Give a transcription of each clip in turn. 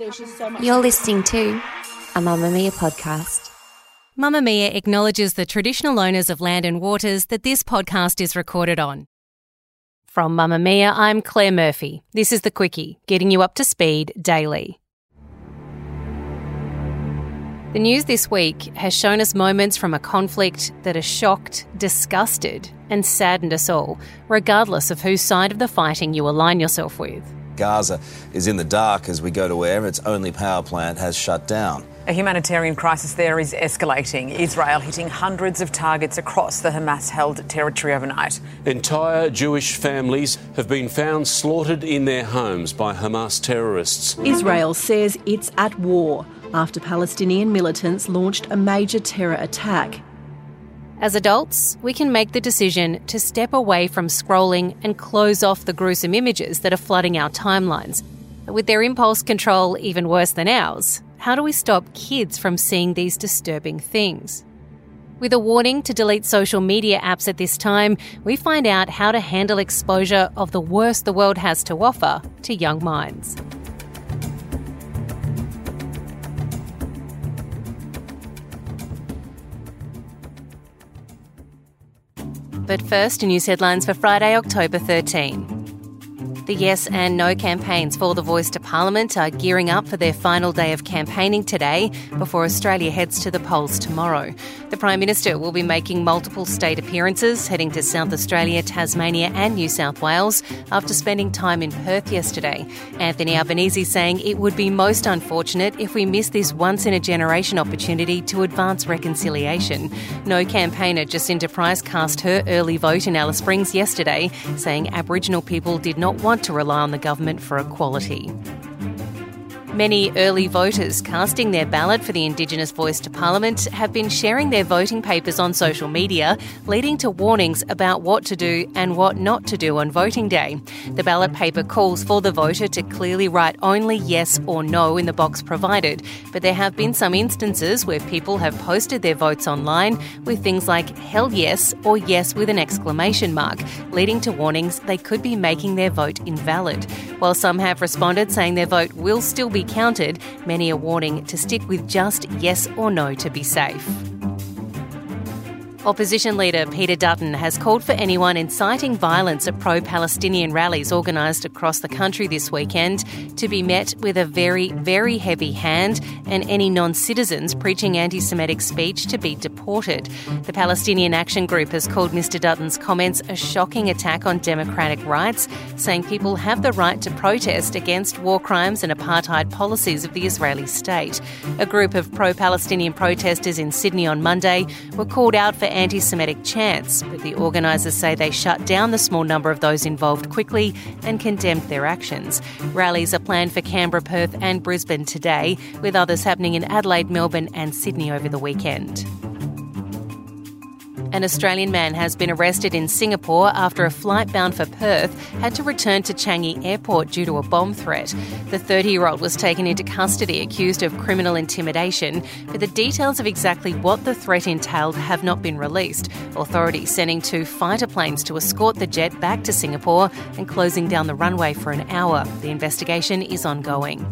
You're listening to a Mamamia podcast. Mamamia acknowledges the traditional owners of land and waters that this podcast is recorded on. From Mamamia, I'm Claire Murphy. This is the Quicky, getting you up to speed daily. The news this week has shown us moments from a conflict that has shocked, disgusted, and saddened us all, regardless of whose side of the fighting you align yourself with. Gaza is in the dark as we go to where its only power plant has shut down. A humanitarian crisis there is escalating. Israel hitting hundreds of targets across the Hamas held territory overnight. Entire Jewish families have been found slaughtered in their homes by Hamas terrorists. Israel says it's at war after Palestinian militants launched a major terror attack. As adults, we can make the decision to step away from scrolling and close off the gruesome images that are flooding our timelines. With their impulse control even worse than ours, how do we stop kids from seeing these disturbing things? With a warning to delete social media apps at this time, we find out how to handle exposure of the worst the world has to offer to young minds. But first, news headlines for Friday, October 13. The Yes and No campaigns for the Voice to Parliament are gearing up for their final day of campaigning today before Australia heads to the polls tomorrow. The Prime Minister will be making multiple state appearances, heading to South Australia, Tasmania, and New South Wales after spending time in Perth yesterday. Anthony Albanese saying it would be most unfortunate if we miss this once in a generation opportunity to advance reconciliation. No campaigner Jacinta Price cast her early vote in Alice Springs yesterday, saying Aboriginal people did not want to rely on the government for equality. Many early voters casting their ballot for the Indigenous voice to Parliament have been sharing their voting papers on social media, leading to warnings about what to do and what not to do on voting day. The ballot paper calls for the voter to clearly write only yes or no in the box provided, but there have been some instances where people have posted their votes online with things like hell yes or yes with an exclamation mark, leading to warnings they could be making their vote invalid. While some have responded saying their vote will still be counted, many are warning to stick with just yes or no to be safe. Opposition leader Peter Dutton has called for anyone inciting violence at pro Palestinian rallies organised across the country this weekend to be met with a very, very heavy hand and any non citizens preaching anti Semitic speech to be deported. The Palestinian Action Group has called Mr Dutton's comments a shocking attack on democratic rights, saying people have the right to protest against war crimes and apartheid policies of the Israeli state. A group of pro Palestinian protesters in Sydney on Monday were called out for anti Semitic chants, but the organisers say they shut down the small number of those involved quickly and condemned their actions. Rallies are planned for Canberra, Perth, and Brisbane today, with others happening in Adelaide, Melbourne, and Sydney over the weekend. An Australian man has been arrested in Singapore after a flight bound for Perth had to return to Changi Airport due to a bomb threat. The 30 year old was taken into custody accused of criminal intimidation, but the details of exactly what the threat entailed have not been released. Authorities sending two fighter planes to escort the jet back to Singapore and closing down the runway for an hour. The investigation is ongoing.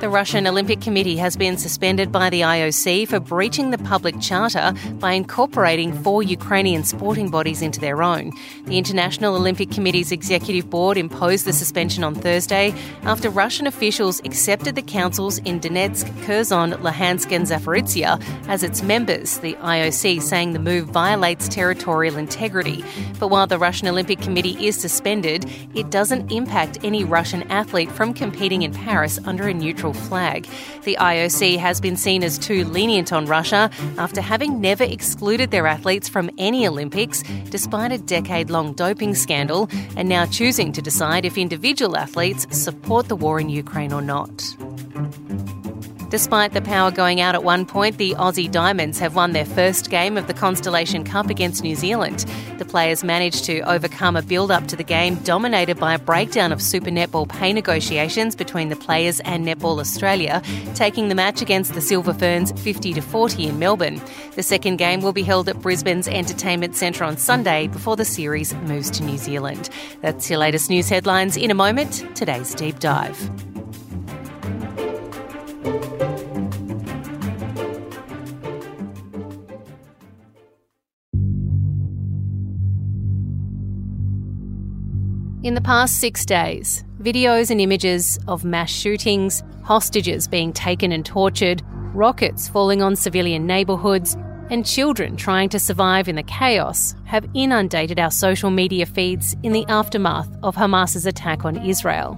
The Russian Olympic Committee has been suspended by the IOC for breaching the public charter by incorporating four Ukrainian sporting bodies into their own. The International Olympic Committee's executive board imposed the suspension on Thursday after Russian officials accepted the councils in Donetsk, Kherson, Luhansk, and Zaporizhia as its members, the IOC saying the move violates territorial integrity. But while the Russian Olympic Committee is suspended, it doesn't impact any Russian athlete from competing in Paris under a neutral flag. The IOC has been seen as too lenient on Russia after having never excluded their athletes from any Olympics despite a decade long doping scandal, and now choosing to decide if individual athletes support the war in Ukraine or not. Despite the power going out at one point, the Aussie Diamonds have won their first game of the Constellation Cup against New Zealand. The players managed to overcome a build up to the game dominated by a breakdown of Super Netball pay negotiations between the players and Netball Australia, taking the match against the Silver Ferns 50 to 40 in Melbourne. The second game will be held at Brisbane's Entertainment Centre on Sunday before the series moves to New Zealand. That's your latest news headlines. In a moment, today's deep dive. In the past six days, videos and images of mass shootings, hostages being taken and tortured, rockets falling on civilian neighbourhoods, and children trying to survive in the chaos have inundated our social media feeds in the aftermath of Hamas's attack on Israel.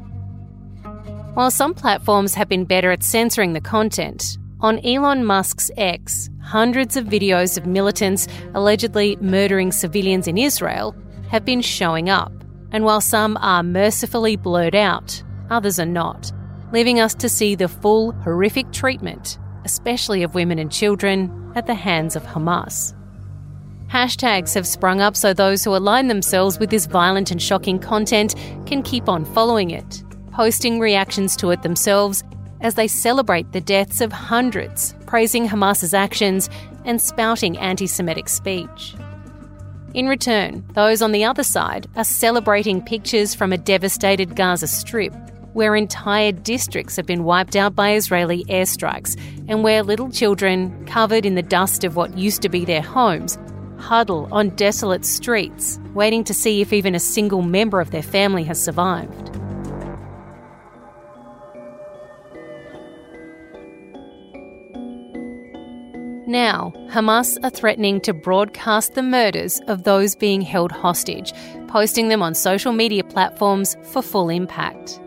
While some platforms have been better at censoring the content, on Elon Musk's X, hundreds of videos of militants allegedly murdering civilians in Israel have been showing up and while some are mercifully blurred out, others are not, leaving us to see the full horrific treatment, especially of women and children, at the hands of Hamas. Hashtags have sprung up so those who align themselves with this violent and shocking content can keep on following it, posting reactions to it themselves as they celebrate the deaths of hundreds, praising Hamas's actions and spouting anti Semitic speech. In return, those on the other side are celebrating pictures from a devastated Gaza Strip, where entire districts have been wiped out by Israeli airstrikes, and where little children, covered in the dust of what used to be their homes, huddle on desolate streets, waiting to see if even a single member of their family has survived. Now, Hamas are threatening to broadcast the murders of those being held hostage, posting them on social media platforms for full impact.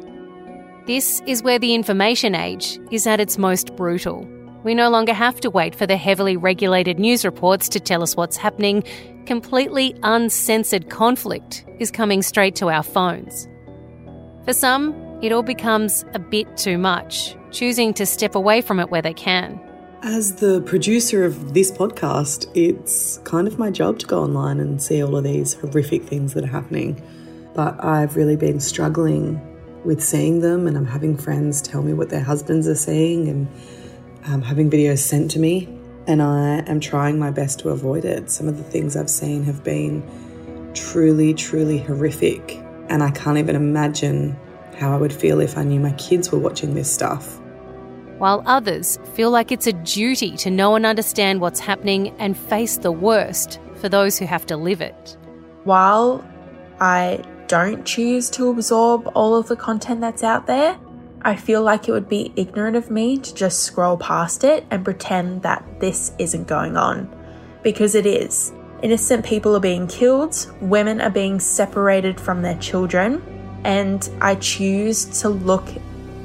This is where the information age is at its most brutal. We no longer have to wait for the heavily regulated news reports to tell us what's happening. Completely uncensored conflict is coming straight to our phones. For some, it all becomes a bit too much, choosing to step away from it where they can. As the producer of this podcast, it's kind of my job to go online and see all of these horrific things that are happening. But I've really been struggling with seeing them, and I'm having friends tell me what their husbands are seeing and um, having videos sent to me. And I am trying my best to avoid it. Some of the things I've seen have been truly, truly horrific. And I can't even imagine how I would feel if I knew my kids were watching this stuff while others feel like it's a duty to know and understand what's happening and face the worst for those who have to live it. While I don't choose to absorb all of the content that's out there, I feel like it would be ignorant of me to just scroll past it and pretend that this isn't going on. Because it is. Innocent people are being killed, women are being separated from their children, and I choose to look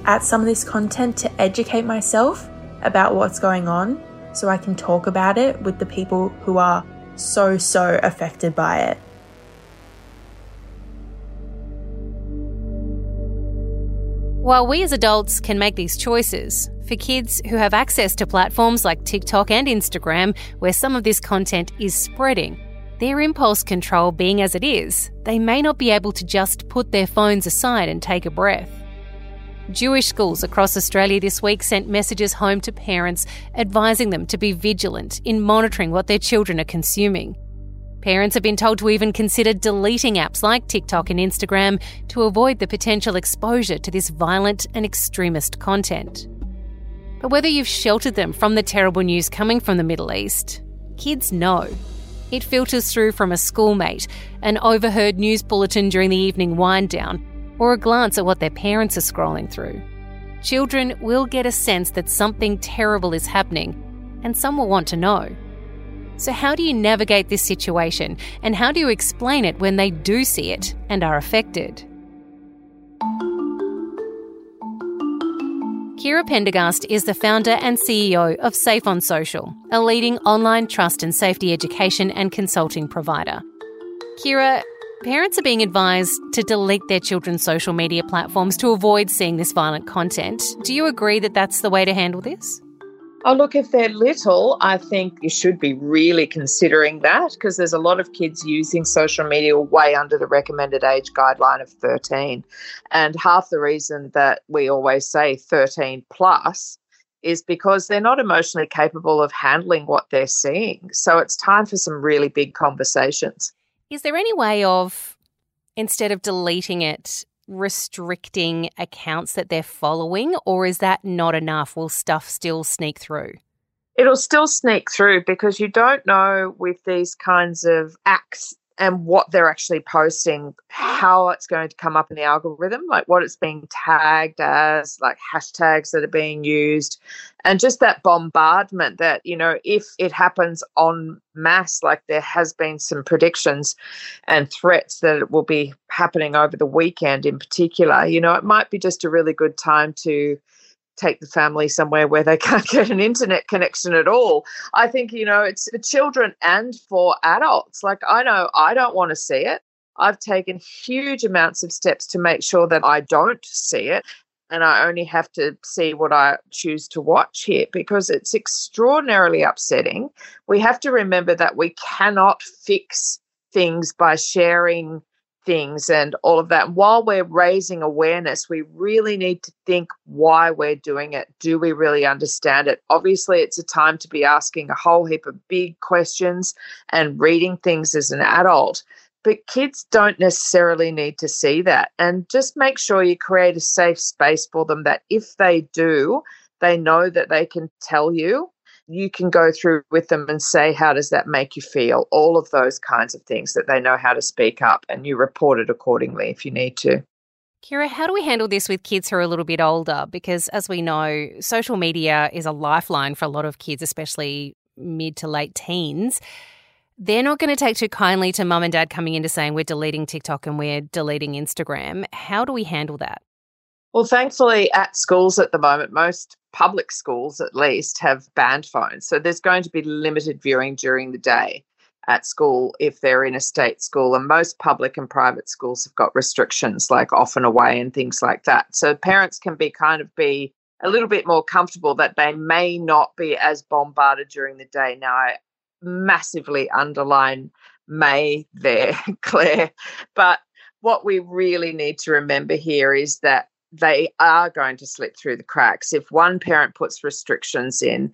at some of this content to educate myself about what's going on so I can talk about it with the people who are so, so affected by it. While we as adults can make these choices, for kids who have access to platforms like TikTok and Instagram, where some of this content is spreading, their impulse control being as it is, they may not be able to just put their phones aside and take a breath. Jewish schools across Australia this week sent messages home to parents advising them to be vigilant in monitoring what their children are consuming. Parents have been told to even consider deleting apps like TikTok and Instagram to avoid the potential exposure to this violent and extremist content. But whether you've sheltered them from the terrible news coming from the Middle East, kids know. It filters through from a schoolmate, an overheard news bulletin during the evening wind down, or a glance at what their parents are scrolling through. Children will get a sense that something terrible is happening, and some will want to know. So, how do you navigate this situation, and how do you explain it when they do see it and are affected? Kirra Pendergast is the founder and CEO of Safe on Social, a leading online trust and safety education and consulting provider. Kirra, Parents are being advised to delete their children's social media platforms to avoid seeing this violent content. Do you agree that that's the way to handle this? Oh, look, if they're little, I think you should be really considering that because there's a lot of kids using social media way under the recommended age guideline of 13. And half the reason that we always say 13 plus is because they're not emotionally capable of handling what they're seeing. So it's time for some really big conversations. Is there any way of, instead of deleting it, restricting accounts that they're following, or is that not enough? Will stuff still sneak through? It'll still sneak through because you don't know with these kinds of acts and what they're actually posting, how it's going to come up in the algorithm, like what it's being tagged as, like hashtags that are being used, and just that bombardment that, you know, if it happens on mass, like there has been some predictions and threats that it will be happening over the weekend in particular, you know, it might be just a really good time to take the family somewhere where they can't get an internet connection at all. I think, you know, it's for children and for adults. Like, I know I don't want to see it. I've taken huge amounts of steps to make sure that I don't see it. And I only have to see what I choose to watch here because it's extraordinarily upsetting. We have to remember that we cannot fix things by sharing things and all of that. While we're raising awareness, we really need to think why we're doing it. Do we really understand it? Obviously, it's a time to be asking a whole heap of big questions and reading things as an adult. But kids don't necessarily need to see that. And just make sure you create a safe space for them that if they do, they know that they can tell you you can go through with them and say, How does that make you feel? All of those kinds of things that they know how to speak up and you report it accordingly if you need to. Kirra, how do we handle this with kids who are a little bit older? Because as we know, social media is a lifeline for a lot of kids, especially mid to late teens. They're not going to take too kindly to mum and dad coming into saying we're deleting TikTok and we're deleting Instagram. How do we handle that? Well, thankfully, at schools at the moment, most public schools at least have banned phones. So there's going to be limited viewing during the day at school if they're in a state school. And most public and private schools have got restrictions like off and away and things like that. So parents can be kind of be a little bit more comfortable that they may not be as bombarded during the day. Now, I massively underline may there, Claire. But what we really need to remember here is that they are going to slip through the cracks. If one parent puts restrictions in,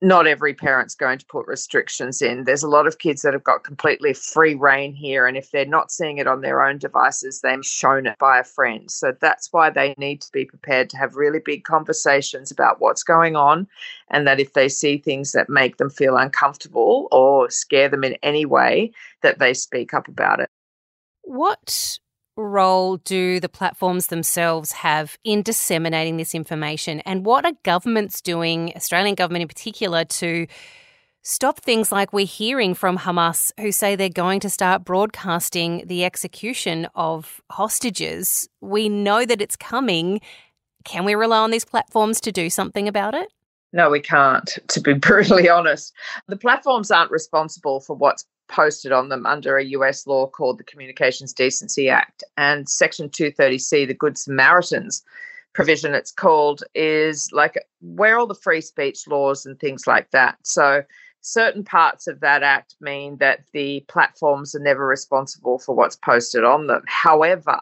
not every parent's going to put restrictions in. There's a lot of kids that have got completely free rein here, and if they're not seeing it on their own devices, they're shown it by a friend. So that's why they need to be prepared to have really big conversations about what's going on, and that if they see things that make them feel uncomfortable or scare them in any way, that they speak up about it. What role do the platforms themselves have in disseminating this information? And what are governments doing, Australian government in particular, to stop things like we're hearing from Hamas who say they're going to start broadcasting the execution of hostages? We know that it's coming. Can we rely on these platforms to do something about it? No, we can't, to be brutally honest. The platforms aren't responsible for what's posted on them under a US law called the Communications Decency Act. And Section 230C, the Good Samaritans provision, it's called, is like where all the free speech laws and things like that. So certain parts of that act mean that the platforms are never responsible for what's posted on them. However,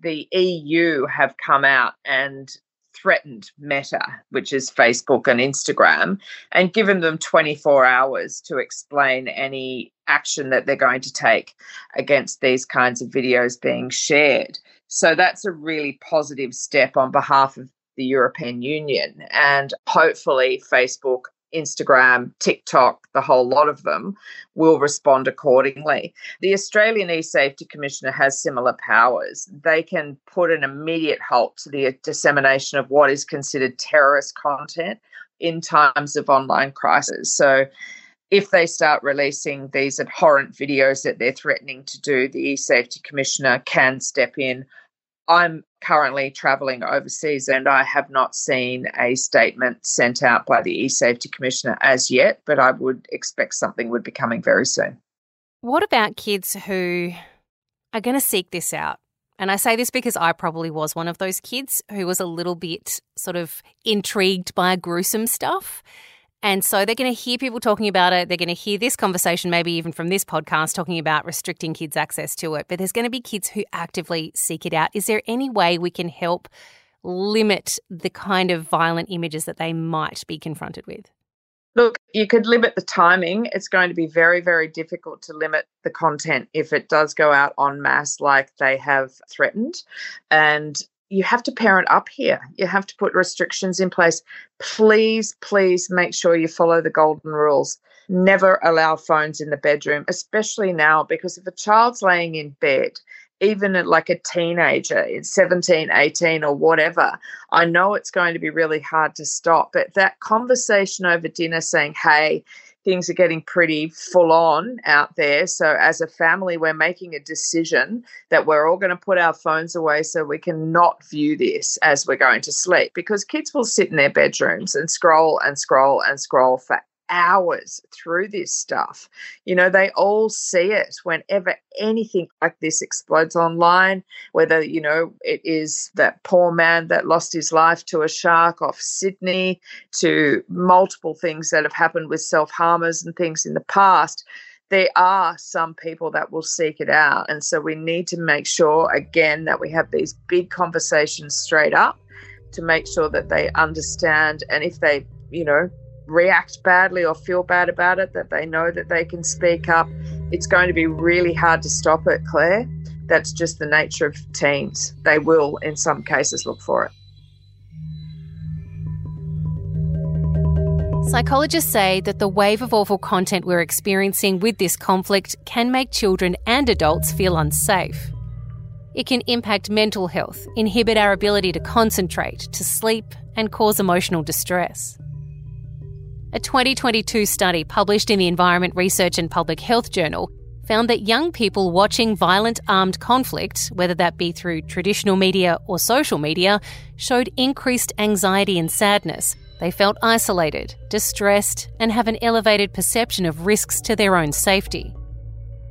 the EU have come out and threatened Meta, which is Facebook and Instagram, and given them 24 hours to explain any action that they're going to take against these kinds of videos being shared. So that's a really positive step on behalf of the European Union. And hopefully, Facebook Instagram, TikTok, the whole lot of them will respond accordingly. The Australian e-safety commissioner has similar powers. They can put an immediate halt to the dissemination of what is considered terrorist content in times of online crisis. So if they start releasing these abhorrent videos that they're threatening to do, the e-safety commissioner can step in I'm currently travelling overseas and I have not seen a statement sent out by the e-safety commissioner as yet, but I would expect something would be coming very soon. What about kids who are going to seek this out? And I say this because I probably was one of those kids who was a little bit sort of intrigued by gruesome stuff. And so they're going to hear people talking about it. They're going to hear this conversation, maybe even from this podcast, talking about restricting kids' access to it. But there's going to be kids who actively seek it out. Is there any way we can help limit the kind of violent images that they might be confronted with? Look, you could limit the timing. It's going to be very, very difficult to limit the content if it does go out en masse like they have threatened. And you have to parent up here. You have to put restrictions in place. Please, please make sure you follow the golden rules. Never allow phones in the bedroom, especially now, because if a child's laying in bed, even like a teenager, it's 17, 18, or whatever, I know it's going to be really hard to stop. But that conversation over dinner saying, hey, things are getting pretty full on out there. So, as a family, we're making a decision that we're all going to put our phones away so we can not view this as we're going to sleep because kids will sit in their bedrooms and scroll and scroll and scroll for hours through this stuff. You know, they all see it whenever anything like this explodes online, whether, you know, it is that poor man that lost his life to a shark off Sydney, to multiple things that have happened with self harmers and things in the past. There are some people that will seek it out. And so we need to make sure, again, that we have these big conversations straight up to make sure that they understand. And if they, you know, react badly or feel bad about it, that they know that they can speak up. It's going to be really hard to stop it, Claire. That's just the nature of teens. They will, in some cases, look for it. Psychologists say that the wave of awful content we're experiencing with this conflict can make children and adults feel unsafe. It can impact mental health, inhibit our ability to concentrate, to sleep, and cause emotional distress. A 2022 study published in the Environment Research and Public Health Journal found that young people watching violent armed conflict, whether that be through traditional media or social media, showed increased anxiety and sadness. They felt isolated, distressed, and have an elevated perception of risks to their own safety.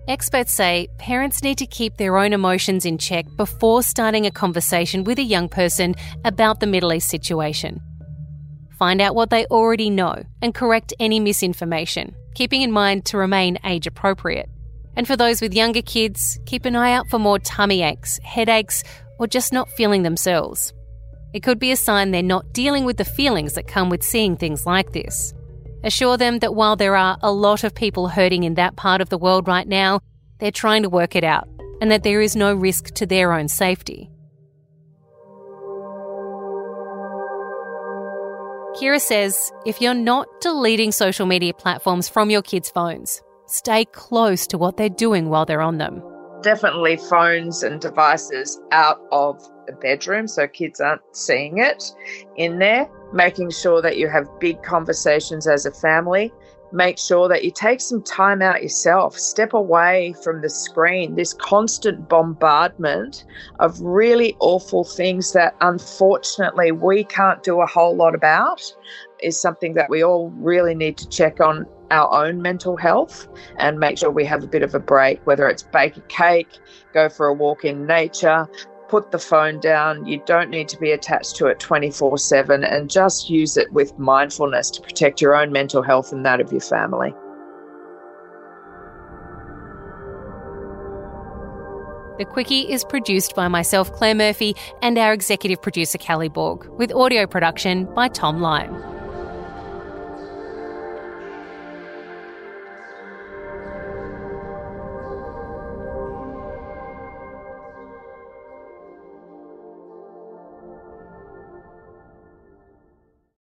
Experts say parents need to keep their own emotions in check before starting a conversation with a young person about the Middle East situation find out what they already know, and correct any misinformation, keeping in mind to remain age appropriate. And for those with younger kids, keep an eye out for more tummy aches, headaches, or just not feeling themselves. It could be a sign they're not dealing with the feelings that come with seeing things like this. Assure them that while there are a lot of people hurting in that part of the world right now, they're trying to work it out, and that there is no risk to their own safety. Kirra says if you're not deleting social media platforms from your kids' phones, stay close to what they're doing while they're on them. Definitely phones and devices out of the bedroom so kids aren't seeing it in there. Making sure that you have big conversations as a family make sure that you take some time out yourself, step away from the screen, this constant bombardment of really awful things that unfortunately we can't do a whole lot about is something that we all really need to check on our own mental health and make sure we have a bit of a break, whether it's bake a cake, go for a walk in nature, put the phone down. You don't need to be attached to it 24 7 and just use it with mindfulness to protect your own mental health and that of your family. The Quicky is produced by myself, Claire Murphy, and our executive producer, Kally Borg, with audio production by Thom Lion.